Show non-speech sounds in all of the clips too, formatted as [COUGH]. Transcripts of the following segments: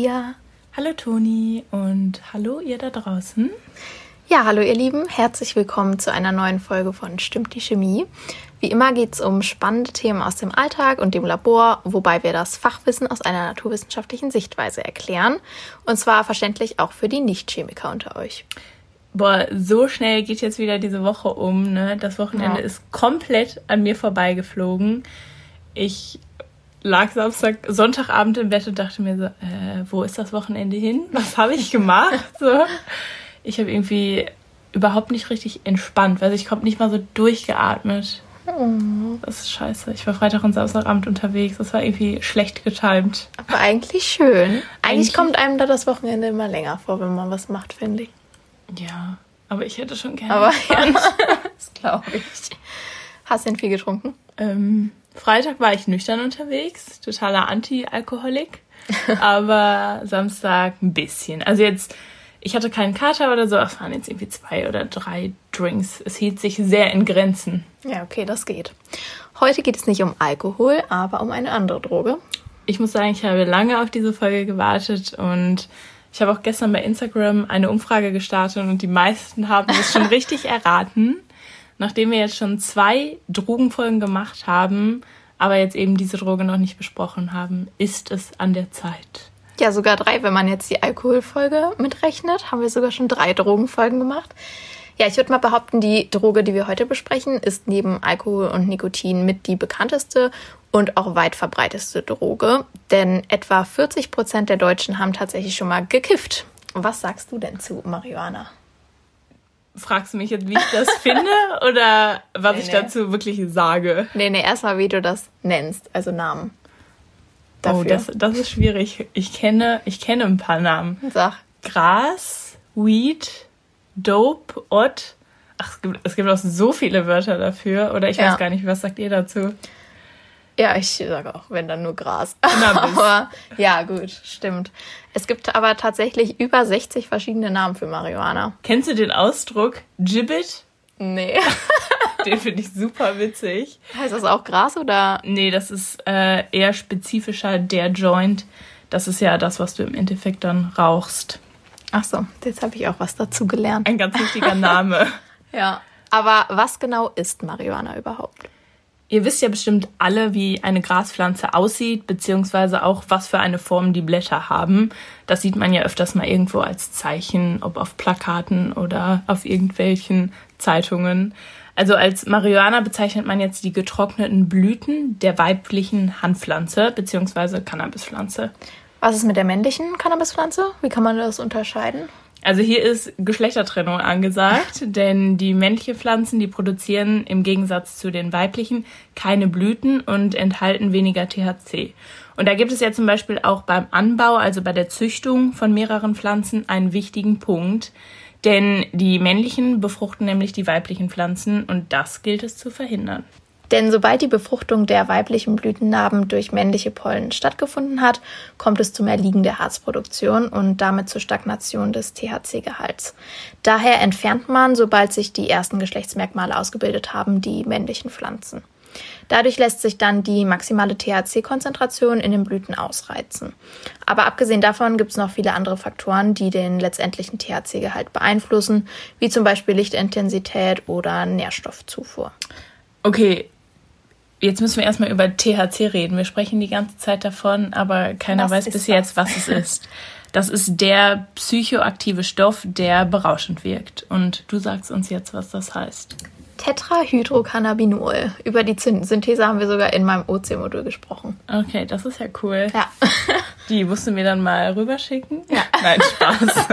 Pia. Hallo Toni und hallo ihr da draußen. Ja, hallo ihr Lieben, herzlich willkommen zu einer neuen Folge von Stimmt die Chemie. Wie immer geht es um spannende Themen aus dem Alltag und dem Labor, wobei wir das Fachwissen aus einer naturwissenschaftlichen Sichtweise erklären. Und zwar verständlich auch für die Nichtchemiker unter euch. Boah, so schnell geht jetzt wieder diese Woche um. Ne? Das Wochenende ja. ist komplett an mir vorbeigeflogen. Ich lag Samstag, Sonntagabend im Bett und dachte mir so, äh, wo ist das Wochenende hin? Was habe ich gemacht? [LAUGHS] so. Ich habe irgendwie überhaupt nicht richtig entspannt, weil ich komme nicht mal so durchgeatmet. Oh. Das ist scheiße. Ich war Freitag und Samstagabend unterwegs. Das war irgendwie schlecht getimt. Aber eigentlich schön. Eigentlich, eigentlich kommt einem da das Wochenende immer länger vor, wenn man was macht, finde ich. Ja, aber ich hätte schon gerne. Aber [LAUGHS] ja, das glaube ich. Hast du denn viel getrunken? Ähm, Freitag war ich nüchtern unterwegs, totaler Anti-Alkoholik. [LAUGHS] aber Samstag ein bisschen. Also jetzt, ich hatte keinen Kater oder so, es waren jetzt irgendwie zwei oder drei Drinks. Es hielt sich sehr in Grenzen. Ja, okay, das geht. Heute geht es nicht um Alkohol, aber um eine andere Droge. Ich muss sagen, ich habe lange auf diese Folge gewartet und ich habe auch gestern bei Instagram eine Umfrage gestartet und die meisten haben es schon [LAUGHS] richtig erraten. Nachdem wir jetzt schon zwei Drogenfolgen gemacht haben, aber jetzt eben diese Droge noch nicht besprochen haben, ist es an der Zeit. Ja, sogar drei, wenn man jetzt die Alkoholfolge mitrechnet, haben wir sogar schon drei Drogenfolgen gemacht. Ja, ich würde mal behaupten, die Droge, die wir heute besprechen, ist neben Alkohol und Nikotin mit die bekannteste und auch weit verbreiteste Droge. Denn etwa 40 Prozent der Deutschen haben tatsächlich schon mal gekifft. Was sagst du denn zu Marihuana? Fragst du mich jetzt, wie ich das finde [LAUGHS] oder was nee, ich nee. dazu wirklich sage? Nee, nee, erstmal, wie du das nennst, also Namen. Oh, Dafür. Oh, das, das ist schwierig. Ich kenne, ich kenne ein paar Namen. Sag. Gras, Weed, Dope, Ott. Ach, es gibt, es gibt auch so viele Wörter dafür. Oder ich ja. weiß gar nicht, was sagt ihr dazu? Ja, ich sage auch, wenn dann nur Gras. [LAUGHS] aber ja, gut, stimmt. Es gibt aber tatsächlich über 60 verschiedene Namen für Marihuana. Kennst du den Ausdruck Gibbet? Nee. [LAUGHS] den finde ich super witzig. Heißt das auch Gras oder? Nee, das ist äh, eher spezifischer der Joint. Das ist ja das, was du im Endeffekt dann rauchst. Ach so, jetzt habe ich auch was dazu gelernt. Ein ganz wichtiger [LAUGHS] Name. ja. Aber was genau ist Marihuana überhaupt? Ihr wisst ja bestimmt alle, wie eine Graspflanze aussieht, beziehungsweise auch, was für eine Form die Blätter haben. Das sieht man ja öfters mal irgendwo als Zeichen, ob auf Plakaten oder auf irgendwelchen Zeitungen. Also als Marihuana bezeichnet man jetzt die getrockneten Blüten der weiblichen Handpflanze, beziehungsweise Cannabispflanze. Was ist mit der männlichen Cannabispflanze? Wie kann man das unterscheiden? Also hier ist Geschlechtertrennung angesagt, [LAUGHS] denn die männlichen Pflanzen, die produzieren im Gegensatz zu den weiblichen keine Blüten und enthalten weniger THC. Und da gibt es ja zum Beispiel auch beim Anbau, also bei der Züchtung von mehreren Pflanzen, einen wichtigen Punkt. Denn die männlichen befruchten nämlich die weiblichen Pflanzen und das gilt es zu verhindern. Denn sobald die Befruchtung der weiblichen Blütennarben durch männliche Pollen stattgefunden hat, kommt es zum Erliegen der Harzproduktion und damit zur Stagnation des THC-Gehalts. Daher entfernt man, sobald sich die ersten Geschlechtsmerkmale ausgebildet haben, die männlichen Pflanzen. Dadurch lässt sich dann die maximale THC-Konzentration in den Blüten ausreizen. Aber abgesehen davon gibt es noch viele andere Faktoren, die den letztendlichen THC-Gehalt beeinflussen, wie zum Beispiel Lichtintensität oder Nährstoffzufuhr. Okay, Jetzt müssen wir erstmal über THC reden. Wir sprechen die ganze Zeit davon, aber keiner was weiß bis das? jetzt, was es ist. Das ist der psychoaktive Stoff, der berauschend wirkt. Und du sagst uns jetzt, was das heißt. Tetrahydrocannabinol. Über die Synthese haben wir sogar in meinem OC-Modul gesprochen. Okay, das ist ja cool. Ja. [LAUGHS] die musst du mir dann mal rüberschicken? Ja. Nein, Spaß.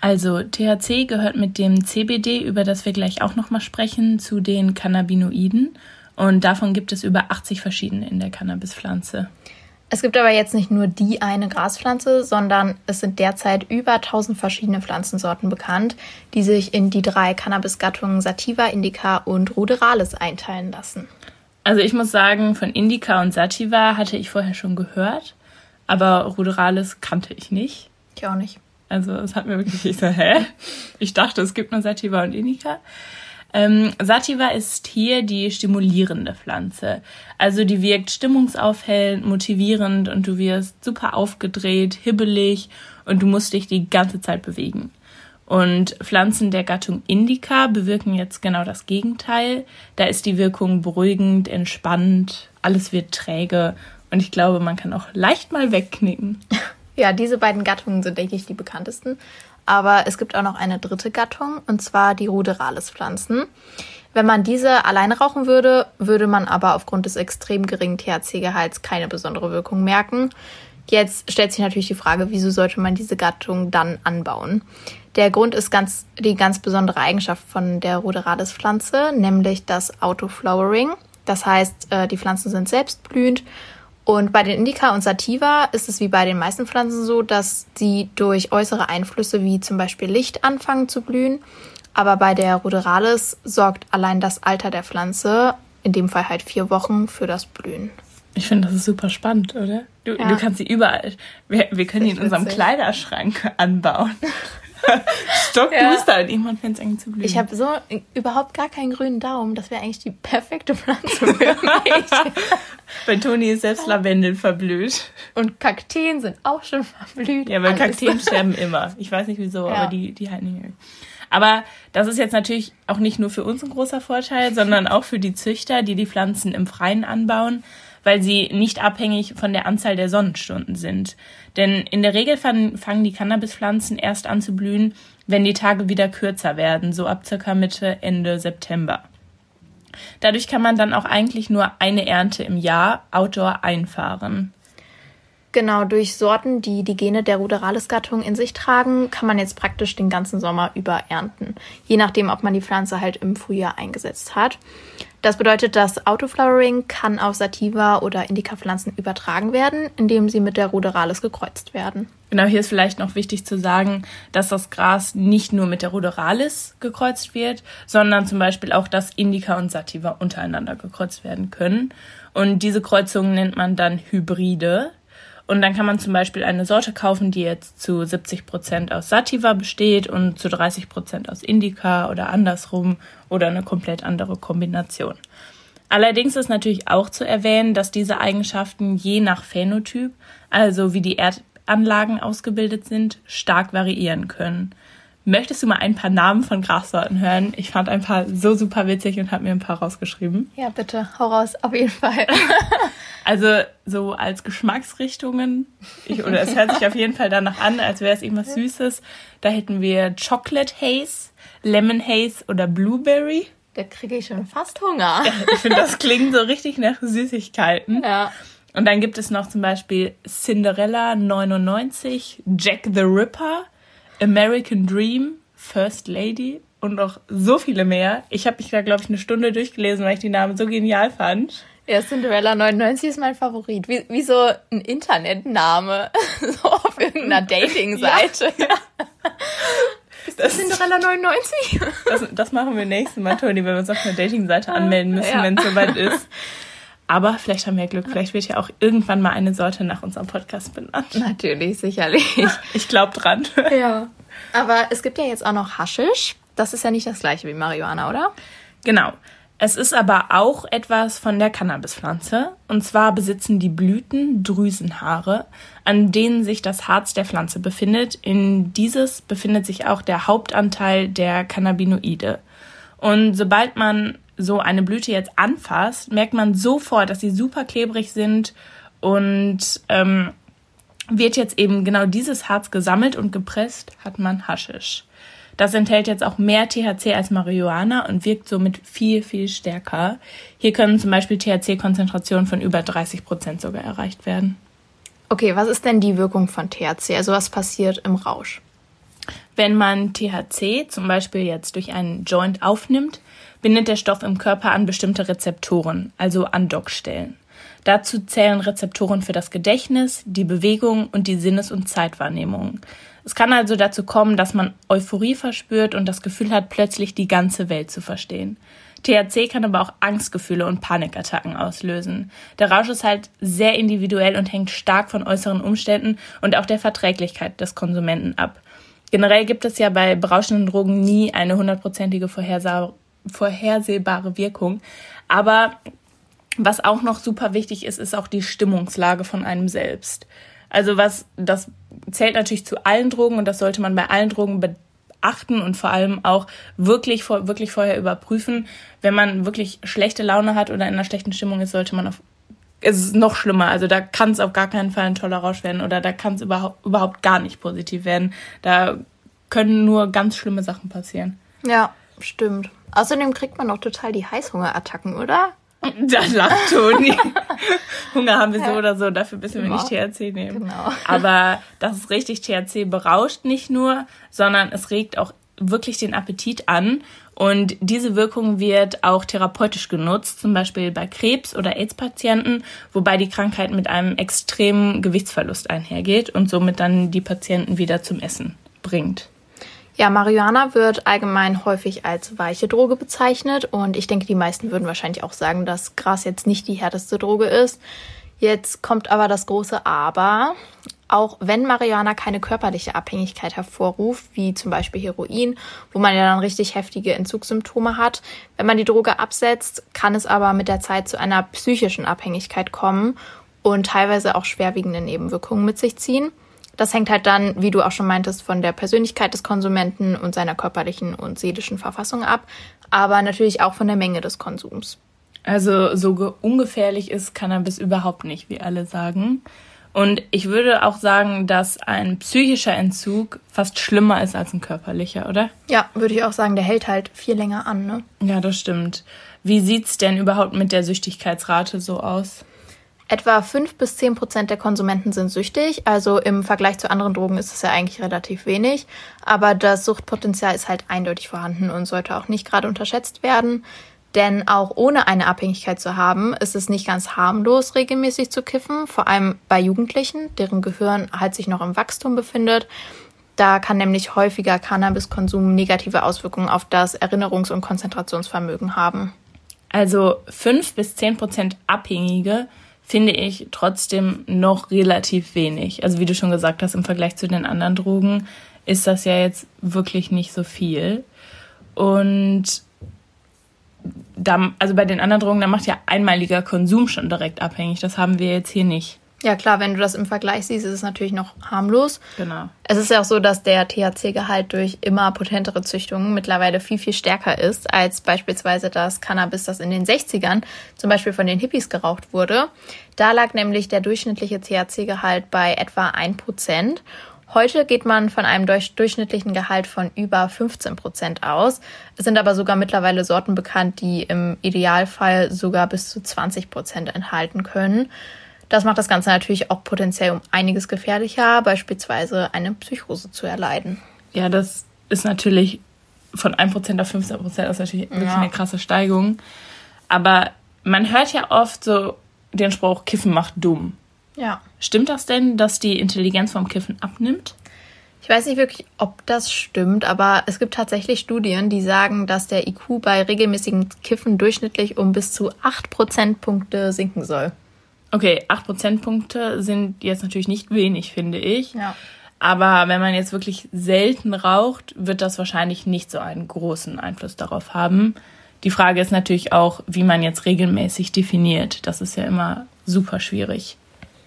Also THC gehört mit dem CBD, über das wir gleich auch nochmal sprechen, zu den Cannabinoiden. Und davon gibt es über 80 verschiedene in der Cannabispflanze. Es gibt aber jetzt nicht nur die eine Graspflanze, sondern es sind derzeit über 1000 verschiedene Pflanzensorten bekannt, die sich in die drei Cannabisgattungen Sativa, Indica und Ruderalis einteilen lassen. Also ich muss sagen, von Indica und Sativa hatte ich vorher schon gehört, aber Ruderalis kannte ich nicht. Ich auch nicht. Also es hat mir wirklich, ich so, hä? Ich dachte, es gibt nur Sativa und Indica. Ähm, Sativa ist hier die stimulierende Pflanze. Also die wirkt stimmungsaufhellend, motivierend und du wirst super aufgedreht, hibbelig und du musst dich die ganze Zeit bewegen. Und Pflanzen der Gattung Indica bewirken jetzt genau das Gegenteil. Da ist die Wirkung beruhigend, entspannt, alles wird träge und ich glaube, man kann auch leicht mal wegknicken. [LAUGHS] Ja, diese beiden Gattungen sind, denke ich, die bekanntesten. Aber es gibt auch noch eine dritte Gattung, und zwar die Ruderalis-Pflanzen. Wenn man diese alleine rauchen würde, würde man aber aufgrund des extrem geringen THC-Gehalts keine besondere Wirkung merken. Jetzt stellt sich natürlich die Frage, wieso sollte man diese Gattung dann anbauen? Der Grund ist ganz, die ganz besondere Eigenschaft von der Ruderalis-Pflanze, nämlich das Autoflowering. Das heißt, äh, die Pflanzen sind selbstblühend und bei den Indica und Sativa ist es wie bei den meisten Pflanzen so, dass sie durch äußere Einflüsse wie zum Beispiel Licht anfangen zu blühen. Aber bei der Ruderalis sorgt allein das Alter der Pflanze, in dem Fall halt vier Wochen, für das Blühen. Ich finde, das ist super spannend, oder? Du, ja. du kannst sie überall. Wir, wir können die in unserem Kleiderschrank anbauen. [LAUGHS] [LAUGHS] Stockduster ja. und irgendwann fängt es eigentlich zu blühen. Ich habe so überhaupt gar keinen grünen Daumen. Das wäre eigentlich die perfekte Pflanze für mich. [LAUGHS] Bei Toni ist selbst Lavendel verblüht. Und Kakteen sind auch schon verblüht. Ja, weil Kakteen sterben immer. Ich weiß nicht wieso, ja. aber die, die halten nicht. Aber das ist jetzt natürlich auch nicht nur für uns ein großer Vorteil, sondern auch für die Züchter, die die Pflanzen im Freien anbauen weil sie nicht abhängig von der Anzahl der Sonnenstunden sind. Denn in der Regel fangen die Cannabispflanzen erst an zu blühen, wenn die Tage wieder kürzer werden, so ab circa Mitte, Ende September. Dadurch kann man dann auch eigentlich nur eine Ernte im Jahr outdoor einfahren. Genau, durch Sorten, die die Gene der Ruderalis-Gattung in sich tragen, kann man jetzt praktisch den ganzen Sommer über ernten. Je nachdem, ob man die Pflanze halt im Frühjahr eingesetzt hat. Das bedeutet, das Autoflowering kann auf Sativa oder Indica-Pflanzen übertragen werden, indem sie mit der Ruderalis gekreuzt werden. Genau, hier ist vielleicht noch wichtig zu sagen, dass das Gras nicht nur mit der Ruderalis gekreuzt wird, sondern zum Beispiel auch, dass Indica und Sativa untereinander gekreuzt werden können. Und diese Kreuzungen nennt man dann Hybride. Und dann kann man zum Beispiel eine Sorte kaufen, die jetzt zu 70 Prozent aus Sativa besteht und zu 30 Prozent aus Indica oder andersrum oder eine komplett andere Kombination. Allerdings ist natürlich auch zu erwähnen, dass diese Eigenschaften je nach Phänotyp, also wie die Erdanlagen ausgebildet sind, stark variieren können. Möchtest du mal ein paar Namen von Grassorten hören? Ich fand ein paar so super witzig und habe mir ein paar rausgeschrieben. Ja, bitte, hau raus, auf jeden Fall. [LAUGHS] Also so als Geschmacksrichtungen, ich, oder es hört sich auf jeden Fall danach an, als wäre es irgendwas Süßes. Da hätten wir Chocolate Haze, Lemon Haze oder Blueberry. Da kriege ich schon fast Hunger. Ich finde, das klingt so richtig nach Süßigkeiten. Ja. Und dann gibt es noch zum Beispiel Cinderella 99, Jack the Ripper, American Dream, First Lady und noch so viele mehr. Ich habe mich da, glaube ich, eine Stunde durchgelesen, weil ich die Namen so genial fand. Ja, Cinderella 99 ist mein Favorit. Wie, wie so ein Internetname. [LAUGHS] so auf irgendeiner Dating-Seite. Ja. [LAUGHS] Ist das Cinderella 99? Das, das machen wir nächstes Mal, Toni, wenn wir uns auf einer Dating-Seite anmelden müssen, ja. wenn es soweit ist. [LAUGHS] Aber vielleicht haben wir Glück. Vielleicht wird ja auch irgendwann mal eine Sorte nach unserem Podcast benannt. Natürlich, sicherlich. [LAUGHS] Ich glaube dran. [LAUGHS] Ja. Aber es gibt ja jetzt auch noch Haschisch. Das ist ja nicht das gleiche wie Marihuana, oder? Genau. Es ist aber auch etwas von der Cannabispflanze. Und zwar besitzen die Blüten Drüsenhaare, an denen sich das Harz der Pflanze befindet. In dieses befindet sich auch der Hauptanteil der Cannabinoide. Und sobald man so eine Blüte jetzt anfasst, merkt man sofort, dass sie super klebrig sind und ähm, wird jetzt eben genau dieses Harz gesammelt und gepresst, hat man Haschisch. Das enthält jetzt auch mehr THC als Marihuana und wirkt somit viel, viel stärker. Hier können zum Beispiel THC-Konzentrationen von über 30 Prozent sogar erreicht werden. Okay, was ist denn die Wirkung von THC? Also was passiert im Rausch? Wenn man THC zum Beispiel jetzt durch einen Joint aufnimmt, bindet der Stoff im Körper an bestimmte Rezeptoren, also an Dockstellen. Dazu zählen Rezeptoren für das Gedächtnis, die Bewegung und die Sinnes- und Zeitwahrnehmung. Es kann also dazu kommen, dass man Euphorie verspürt und das Gefühl hat, plötzlich die ganze Welt zu verstehen. THC kann aber auch Angstgefühle und Panikattacken auslösen. Der Rausch ist halt sehr individuell und hängt stark von äußeren Umständen und auch der Verträglichkeit des Konsumenten ab. Generell gibt es ja bei berauschenden Drogen nie eine hundertprozentige Vorhersage vorhersehbare Wirkung. Aber was auch noch super wichtig ist, ist auch die Stimmungslage von einem selbst. Also was, das zählt natürlich zu allen Drogen und das sollte man bei allen Drogen beachten und vor allem auch wirklich, wirklich vorher überprüfen. Wenn man wirklich schlechte Laune hat oder in einer schlechten Stimmung ist, sollte man auf es ist noch schlimmer. Also da kann es auf gar keinen Fall ein toller Rausch werden oder da kann es überhaupt, überhaupt gar nicht positiv werden. Da können nur ganz schlimme Sachen passieren. Ja, stimmt. Außerdem kriegt man auch total die Heißhungerattacken, oder? [LAUGHS] Da lacht Toni. [LAUGHS] Hunger haben wir so oder so, dafür müssen wir nicht THC nehmen. Genau. Aber das ist richtig, THC berauscht nicht nur, sondern es regt auch wirklich den Appetit an. Und diese Wirkung wird auch therapeutisch genutzt, zum Beispiel bei Krebs- oder AIDS-Patienten, wobei die Krankheit mit einem extremen Gewichtsverlust einhergeht und somit dann die Patienten wieder zum Essen bringt. Ja, Marihuana wird allgemein häufig als weiche Droge bezeichnet und ich denke, die meisten würden wahrscheinlich auch sagen, dass Gras jetzt nicht die härteste Droge ist. Jetzt kommt aber das große Aber. Auch wenn Marihuana keine körperliche Abhängigkeit hervorruft, wie zum Beispiel Heroin, wo man ja dann richtig heftige Entzugssymptome hat, wenn man die Droge absetzt, kann es aber mit der Zeit zu einer psychischen Abhängigkeit kommen und teilweise auch schwerwiegende Nebenwirkungen mit sich ziehen. Das hängt halt dann, wie du auch schon meintest, von der Persönlichkeit des Konsumenten und seiner körperlichen und seelischen Verfassung ab, aber natürlich auch von der Menge des Konsums. Also so ungefährlich ist Cannabis überhaupt nicht, wie alle sagen. Und ich würde auch sagen, dass ein psychischer Entzug fast schlimmer ist als ein körperlicher, oder? Ja, würde ich auch sagen, der hält halt viel länger an, ne? Ja, das stimmt. Wie sieht's denn überhaupt mit der Süchtigkeitsrate so aus? Etwa 5 bis 10 Prozent der Konsumenten sind süchtig. Also im Vergleich zu anderen Drogen ist es ja eigentlich relativ wenig. Aber das Suchtpotenzial ist halt eindeutig vorhanden und sollte auch nicht gerade unterschätzt werden. Denn auch ohne eine Abhängigkeit zu haben, ist es nicht ganz harmlos, regelmäßig zu kiffen. Vor allem bei Jugendlichen, deren Gehirn halt sich noch im Wachstum befindet. Da kann nämlich häufiger Cannabiskonsum negative Auswirkungen auf das Erinnerungs- und Konzentrationsvermögen haben. Also 5 bis 10 Prozent Abhängige finde ich trotzdem noch relativ wenig. Also wie du schon gesagt hast, im Vergleich zu den anderen Drogen ist das ja jetzt wirklich nicht so viel. Und da, also bei den anderen Drogen, da macht ja einmaliger Konsum schon direkt abhängig. Das haben wir jetzt hier nicht. Ja klar, wenn du das im Vergleich siehst, ist es natürlich noch harmlos. Genau. Es ist ja auch so, dass der THC-Gehalt durch immer potentere Züchtungen mittlerweile viel, viel stärker ist als beispielsweise das Cannabis, das in den 60ern zum Beispiel von den Hippies geraucht wurde. Da lag nämlich der durchschnittliche THC-Gehalt bei etwa 1%. Heute geht man von einem durchschnittlichen Gehalt von über 15 Prozent aus. Es sind aber sogar mittlerweile Sorten bekannt, die im Idealfall sogar bis zu 20 Prozent enthalten können. Das macht das Ganze natürlich auch potenziell um einiges gefährlicher, beispielsweise eine Psychose zu erleiden. Ja, das ist natürlich von 1% auf 15%, das ist natürlich wirklich ja. eine krasse Steigung. Aber man hört ja oft so den Spruch, Kiffen macht dumm. Ja. Stimmt das denn, dass die Intelligenz vom Kiffen abnimmt? Ich weiß nicht wirklich, ob das stimmt, aber es gibt tatsächlich Studien, die sagen, dass der IQ bei regelmäßigen Kiffen durchschnittlich um bis zu 8 Prozentpunkte sinken soll. Okay, 8 Prozentpunkte sind jetzt natürlich nicht wenig, finde ich. Ja. Aber wenn man jetzt wirklich selten raucht, wird das wahrscheinlich nicht so einen großen Einfluss darauf haben. Die Frage ist natürlich auch, wie man jetzt regelmäßig definiert. Das ist ja immer super schwierig.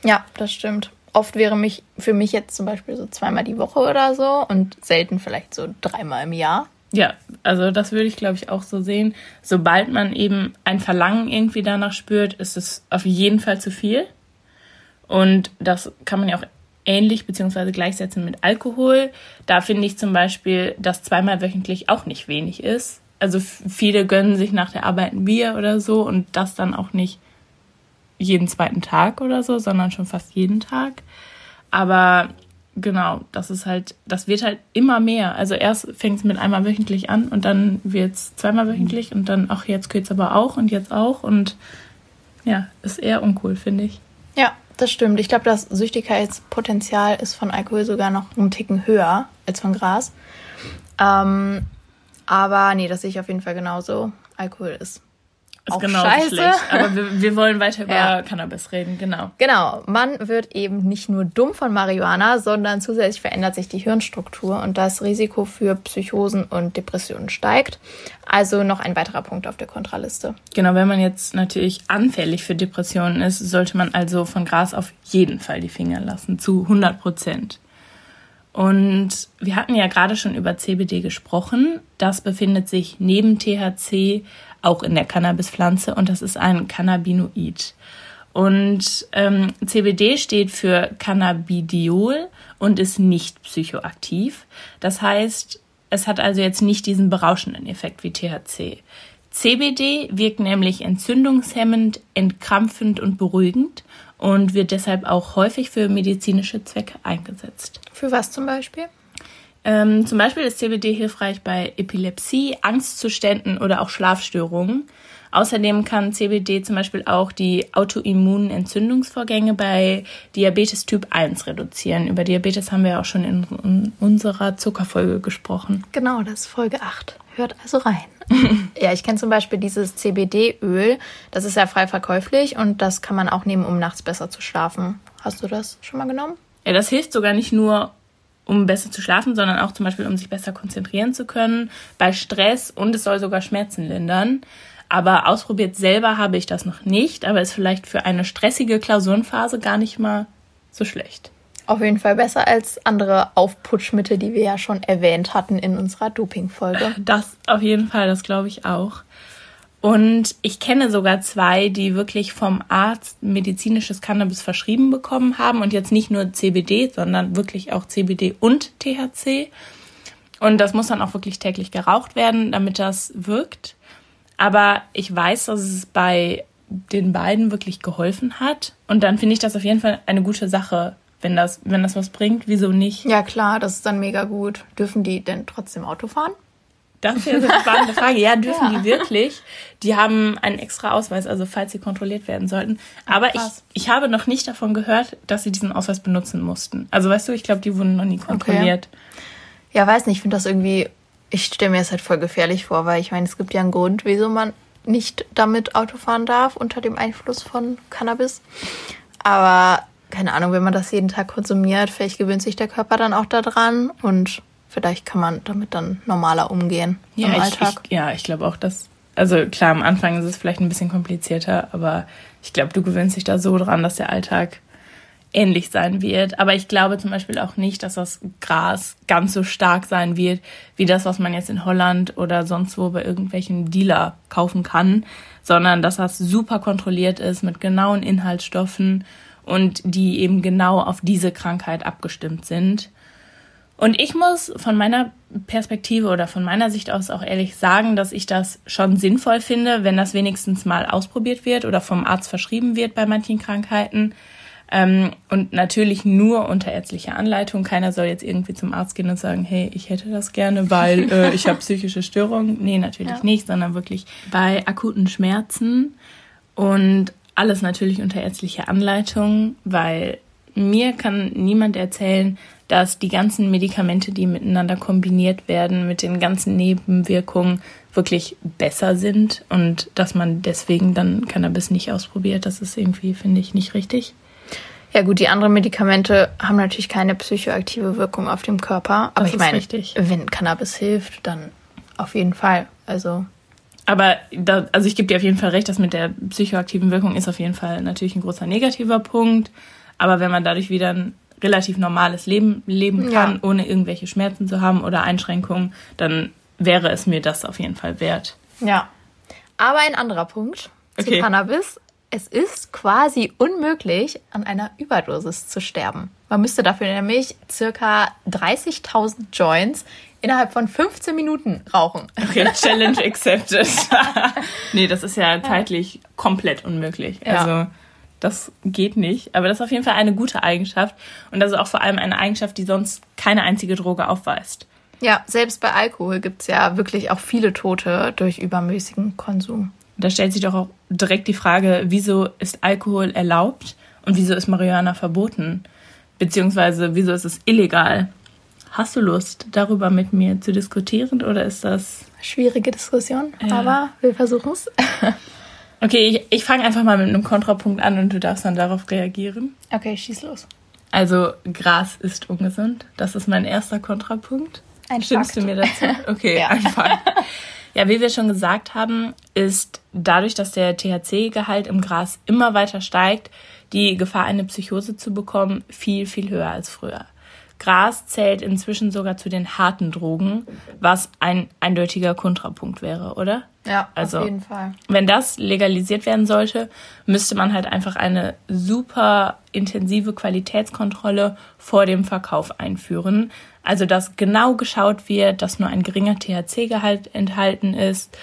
Ja, das stimmt. Oft wäre mich für mich jetzt zum Beispiel so zweimal die Woche oder so und selten vielleicht so dreimal im Jahr. Ja, also das würde ich, glaube ich, auch so sehen. Sobald man eben ein Verlangen irgendwie danach spürt, ist es auf jeden Fall zu viel. Und das kann man ja auch ähnlich bzw. gleichsetzen mit Alkohol. Da finde ich zum Beispiel, dass zweimal wöchentlich auch nicht wenig ist. Also viele gönnen sich nach der Arbeit ein Bier oder so und das dann auch nicht jeden zweiten Tag oder so, sondern schon fast jeden Tag. Aber genau, das ist halt, das wird halt immer mehr. Also erst fängt es mit einmal wöchentlich an und dann wird es zweimal wöchentlich und dann, ach, jetzt geht's aber auch und jetzt auch und ja, ist eher uncool, finde ich. Ja, das stimmt. Ich glaube, das Süchtigkeitspotenzial ist von Alkohol sogar noch einen Ticken höher als von Gras. Ähm, aber nee, das sehe ich auf jeden Fall genauso. Alkohol ist ist auch genau scheiße. Schlecht. Aber wir, wir wollen weiter über [LAUGHS] ja. Cannabis reden, genau. Genau, man wird eben nicht nur dumm von Marihuana, sondern zusätzlich verändert sich die Hirnstruktur und das Risiko für Psychosen und Depressionen steigt. Also noch ein weiterer Punkt auf der Kontraliste. Genau, wenn man jetzt natürlich anfällig für Depressionen ist, sollte man also von Gras auf jeden Fall die Finger lassen, zu 100 Prozent. Und wir hatten ja gerade schon über CBD gesprochen. Das befindet sich neben THC auch in der Cannabispflanze und das ist ein Cannabinoid. Und ähm, CBD steht für Cannabidiol und ist nicht psychoaktiv. Das heißt, es hat also jetzt nicht diesen berauschenden Effekt wie THC. CBD wirkt nämlich entzündungshemmend, entkrampfend und beruhigend und wird deshalb auch häufig für medizinische Zwecke eingesetzt. Für was zum Beispiel? Ähm, zum Beispiel ist CBD hilfreich bei Epilepsie, Angstzuständen oder auch Schlafstörungen. Außerdem kann CBD zum Beispiel auch die autoimmunen Entzündungsvorgänge bei Diabetes Typ 1 reduzieren. Über Diabetes haben wir ja auch schon in, in unserer Zuckerfolge gesprochen. Genau, das ist Folge 8. Hört also rein. [LAUGHS] ja, ich kenne zum Beispiel dieses CBD-Öl. Das ist ja frei verkäuflich und das kann man auch nehmen, um nachts besser zu schlafen. Hast du das schon mal genommen? Ja, das hilft sogar nicht nur, um besser zu schlafen, sondern auch zum Beispiel, um sich besser konzentrieren zu können bei Stress und es soll sogar Schmerzen lindern. Aber ausprobiert selber habe ich das noch nicht, aber ist vielleicht für eine stressige Klausurenphase gar nicht mal so schlecht. Auf jeden Fall besser als andere Aufputschmittel, die wir ja schon erwähnt hatten in unserer Doping-Folge. Das auf jeden Fall, das glaube ich auch. Und ich kenne sogar zwei, die wirklich vom Arzt medizinisches Cannabis verschrieben bekommen haben und jetzt nicht nur CBD, sondern wirklich auch CBD und THC. Und das muss dann auch wirklich täglich geraucht werden, damit das wirkt. Aber ich weiß, dass es bei den beiden wirklich geholfen hat. Und dann finde ich das auf jeden Fall eine gute Sache, wenn das, wenn das was bringt. Wieso nicht? Ja, klar, das ist dann mega gut. Dürfen die denn trotzdem Auto fahren? Das ist eine spannende Frage. Ja, [LAUGHS] dürfen ja. die wirklich? Die haben einen extra Ausweis, also falls sie kontrolliert werden sollten. Aber ich, ich habe noch nicht davon gehört, dass sie diesen Ausweis benutzen mussten. Also weißt du, ich glaube, die wurden noch nie kontrolliert. Okay. Ja, weiß nicht, ich finde das irgendwie, ich stelle mir das halt voll gefährlich vor, weil ich meine, es gibt ja einen Grund, wieso man nicht damit Auto fahren darf unter dem Einfluss von Cannabis. Aber keine Ahnung, wenn man das jeden Tag konsumiert, vielleicht gewöhnt sich der Körper dann auch daran und vielleicht kann man damit dann normaler umgehen ja, im Alltag. Ich, ja, ich glaube auch, dass, also klar, am Anfang ist es vielleicht ein bisschen komplizierter, aber ich glaube, du gewöhnst dich da so dran, dass der Alltag ähnlich sein wird. Aber ich glaube zum Beispiel auch nicht, dass das Gras ganz so stark sein wird, wie das, was man jetzt in Holland oder sonst wo bei irgendwelchen Dealer kaufen kann, sondern dass das super kontrolliert ist mit genauen Inhaltsstoffen und die eben genau auf diese Krankheit abgestimmt sind. Und ich muss von meiner Perspektive oder von meiner Sicht aus auch ehrlich sagen, dass ich das schon sinnvoll finde, wenn das wenigstens mal ausprobiert wird oder vom Arzt verschrieben wird bei manchen Krankheiten. Ähm, und natürlich nur unter ärztlicher Anleitung. Keiner soll jetzt irgendwie zum Arzt gehen und sagen, hey, ich hätte das gerne, weil äh, ich habe [LAUGHS] psychische Störungen. Nee, natürlich ja. nicht, sondern wirklich bei akuten Schmerzen. Und alles natürlich unter ärztlicher Anleitung, weil mir kann niemand erzählen, dass die ganzen Medikamente, die miteinander kombiniert werden, mit den ganzen Nebenwirkungen wirklich besser sind und dass man deswegen dann Cannabis nicht ausprobiert. Das ist irgendwie, finde ich, nicht richtig. Ja gut, die anderen Medikamente haben natürlich keine psychoaktive Wirkung auf dem Körper. Aber das ich meine, wenn Cannabis hilft, dann auf jeden Fall. Also aber da, also ich gebe dir auf jeden Fall recht, dass mit der psychoaktiven Wirkung ist auf jeden Fall natürlich ein großer negativer Punkt. Aber wenn man dadurch wieder ein relativ normales Leben leben kann, ja. ohne irgendwelche Schmerzen zu haben oder Einschränkungen, dann wäre es mir das auf jeden Fall wert. Ja. Aber ein anderer Punkt okay. zu Cannabis. Es ist quasi unmöglich, an einer Überdosis zu sterben. Man müsste dafür nämlich circa 30.000 Joints innerhalb von 15 Minuten rauchen. Okay, [LAUGHS] Challenge accepted. [LAUGHS] nee, das ist ja zeitlich komplett unmöglich. Ja. Also das geht nicht. Aber das ist auf jeden Fall eine gute Eigenschaft. Und das ist auch vor allem eine Eigenschaft, die sonst keine einzige Droge aufweist. Ja, selbst bei Alkohol gibt es ja wirklich auch viele Tote durch übermäßigen Konsum. Da stellt sich doch auch direkt die Frage, wieso ist Alkohol erlaubt und wieso ist Marihuana verboten? Beziehungsweise wieso ist es illegal? Hast du Lust, darüber mit mir zu diskutieren oder ist das. Schwierige Diskussion, ja. aber wir versuchen es. [LAUGHS] Okay, ich, ich fange einfach mal mit einem Kontrapunkt an und du darfst dann darauf reagieren. Okay, schieß los. Also, Gras ist ungesund. Das ist mein erster Kontrapunkt. Ein Stimmst Fakt. du mir dazu? [LAUGHS] Okay, ja. ein Fakt. Ja, wie wir schon gesagt haben, ist dadurch, dass der THC-Gehalt im Gras immer weiter steigt, die Gefahr, eine Psychose zu bekommen, viel, viel höher als früher. Gras zählt inzwischen sogar zu den harten Drogen, was ein eindeutiger Kontrapunkt wäre, oder? Ja, also, auf jeden Fall. Wenn das legalisiert werden sollte, müsste man halt einfach eine super intensive Qualitätskontrolle vor dem Verkauf einführen. Also, dass genau geschaut wird, dass nur ein geringer THC-Gehalt enthalten ist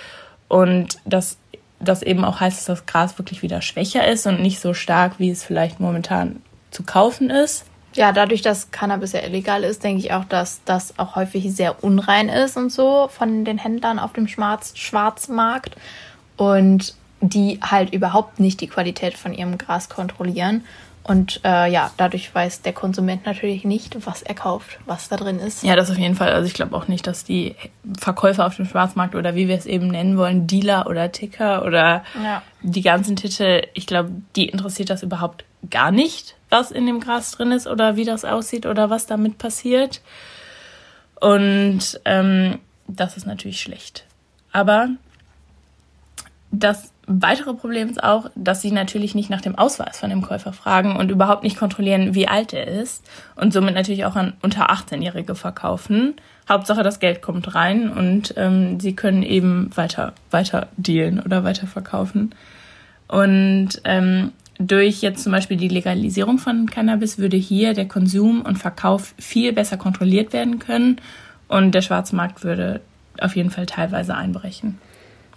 und dass das eben auch heißt, dass das Gras wirklich wieder schwächer ist und nicht so stark, wie es vielleicht momentan zu kaufen ist. Ja, dadurch, dass Cannabis ja illegal ist, denke ich auch, dass das auch häufig sehr unrein ist und so von den Händlern auf dem Schwarz Schwarzmarkt und die halt überhaupt nicht die Qualität von ihrem Gras kontrollieren. Und äh, ja, dadurch weiß der Konsument natürlich nicht, was er kauft, was da drin ist. Ja, das auf jeden Fall. Also ich glaube auch nicht, dass die Verkäufer auf dem Schwarzmarkt oder wie wir es eben nennen wollen, Dealer oder Ticker oder ja. die ganzen Titel, ich glaube, die interessiert das überhaupt gar nicht, was in dem Gras drin ist oder wie das aussieht oder was damit passiert. Und ähm, das ist natürlich schlecht. Aber das weitere Problem ist auch, dass sie natürlich nicht nach dem Ausweis von dem Käufer fragen und überhaupt nicht kontrollieren, wie alt er ist und somit natürlich auch an unter 18-Jährige verkaufen. Hauptsache das Geld kommt rein und ähm, sie können eben weiter weiter dealen oder weiter verkaufen. Und ähm, durch jetzt zum Beispiel die Legalisierung von Cannabis würde hier der Konsum und Verkauf viel besser kontrolliert werden können und der Schwarzmarkt würde auf jeden Fall teilweise einbrechen.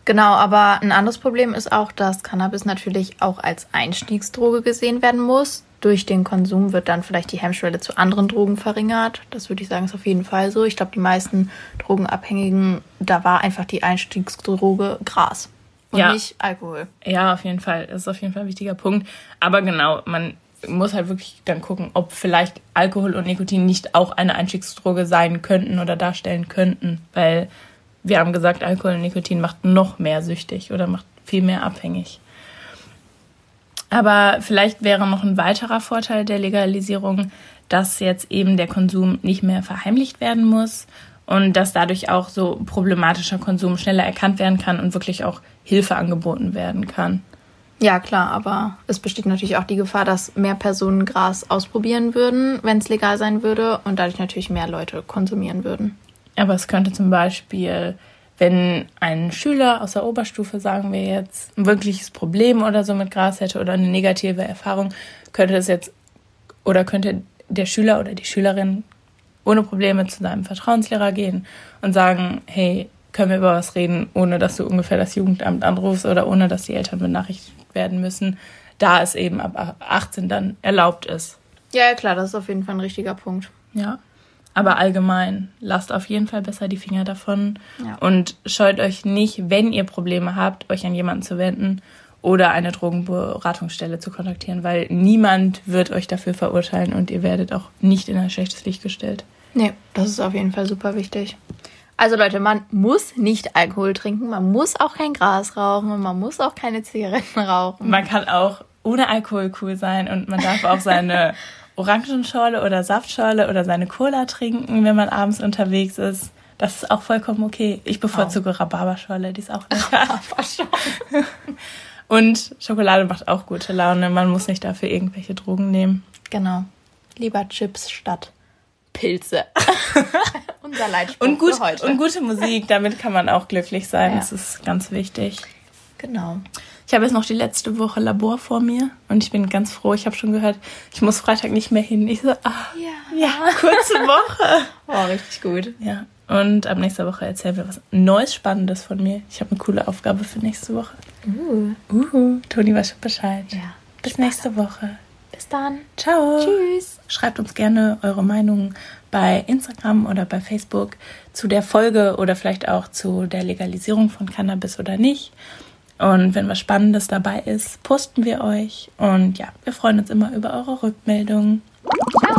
Genau, aber ein anderes Problem ist auch, dass Cannabis natürlich auch als Einstiegsdroge gesehen werden muss. Durch den Konsum wird dann vielleicht die Hemmschwelle zu anderen Drogen verringert. Das würde ich sagen, ist auf jeden Fall so. Ich glaube, die meisten Drogenabhängigen, da war einfach die Einstiegsdroge Gras und ja. nicht Alkohol. Ja, auf jeden Fall. Das ist auf jeden Fall ein wichtiger Punkt. Aber genau, man muss halt wirklich dann gucken, ob vielleicht Alkohol und Nikotin nicht auch eine Einstiegsdroge sein könnten oder darstellen könnten. Weil wir haben gesagt, Alkohol und Nikotin macht noch mehr süchtig oder macht viel mehr abhängig. Aber vielleicht wäre noch ein weiterer Vorteil der Legalisierung, dass jetzt eben der Konsum nicht mehr verheimlicht werden muss und dass dadurch auch so problematischer Konsum schneller erkannt werden kann und wirklich auch Hilfe angeboten werden kann. Ja, klar, aber es besteht natürlich auch die Gefahr, dass mehr Personen Gras ausprobieren würden, wenn es legal sein würde und dadurch natürlich mehr Leute konsumieren würden. Aber es könnte zum Beispiel, wenn ein Schüler aus der Oberstufe, sagen wir jetzt, ein wirkliches Problem oder so mit Gras hätte oder eine negative Erfahrung, könnte es jetzt oder könnte der Schüler oder die Schülerin ohne Probleme zu seinem Vertrauenslehrer gehen und sagen, hey, können wir über was reden, ohne dass du ungefähr das Jugendamt anrufst oder ohne dass die Eltern benachrichtigt werden müssen, da es eben ab 18 dann erlaubt ist. Ja, ja, klar, das ist auf jeden Fall ein richtiger Punkt. Ja. Aber allgemein, lasst auf jeden Fall besser die Finger davon ja. und scheut euch nicht, wenn ihr Probleme habt, euch an jemanden zu wenden oder eine Drogenberatungsstelle zu kontaktieren, weil niemand wird euch dafür verurteilen und ihr werdet auch nicht in ein schlechtes Licht gestellt. Nee, das ist auf jeden Fall super wichtig. Also Leute, man muss nicht Alkohol trinken, man muss auch kein Gras rauchen und man muss auch keine Zigaretten rauchen. Man kann auch ohne Alkohol cool sein und man darf auch seine [LAUGHS] Orangenschorle oder Saftschorle oder seine Cola trinken, wenn man abends unterwegs ist. Das ist auch vollkommen okay. Ich bevorzuge oh. Rhabarberschorle, die ist auch lecker. [LAUGHS] [LAUGHS] Und Schokolade macht auch gute Laune. Man muss nicht dafür irgendwelche Drogen nehmen. Genau. Lieber Chips statt Pilze. [LAUGHS] Unser Leitspruch und gut, für heute. Und gute Musik, damit kann man auch glücklich sein. Ja. Das ist ganz wichtig. Genau. Ich habe jetzt noch die letzte Woche Labor vor mir und ich bin ganz froh. Ich habe schon gehört, ich muss Freitag nicht mehr hin. Ich so, ah, ja, ja kurze Woche. [LAUGHS] oh, richtig gut. Ja. Und ab nächster Woche erzählen wir was Neues, Spannendes von mir. Ich habe eine coole Aufgabe für nächste Woche. Uh. Uh, Toni weiß schon Bescheid. Ja. Bis nächste Woche. Bis dann. Ciao. Tschüss. Schreibt uns gerne eure Meinungen bei Instagram oder bei Facebook zu der Folge oder vielleicht auch zu der Legalisierung von Cannabis oder nicht. Und wenn was Spannendes dabei ist, posten wir euch. Und ja, wir freuen uns immer über eure Rückmeldungen. Ciao.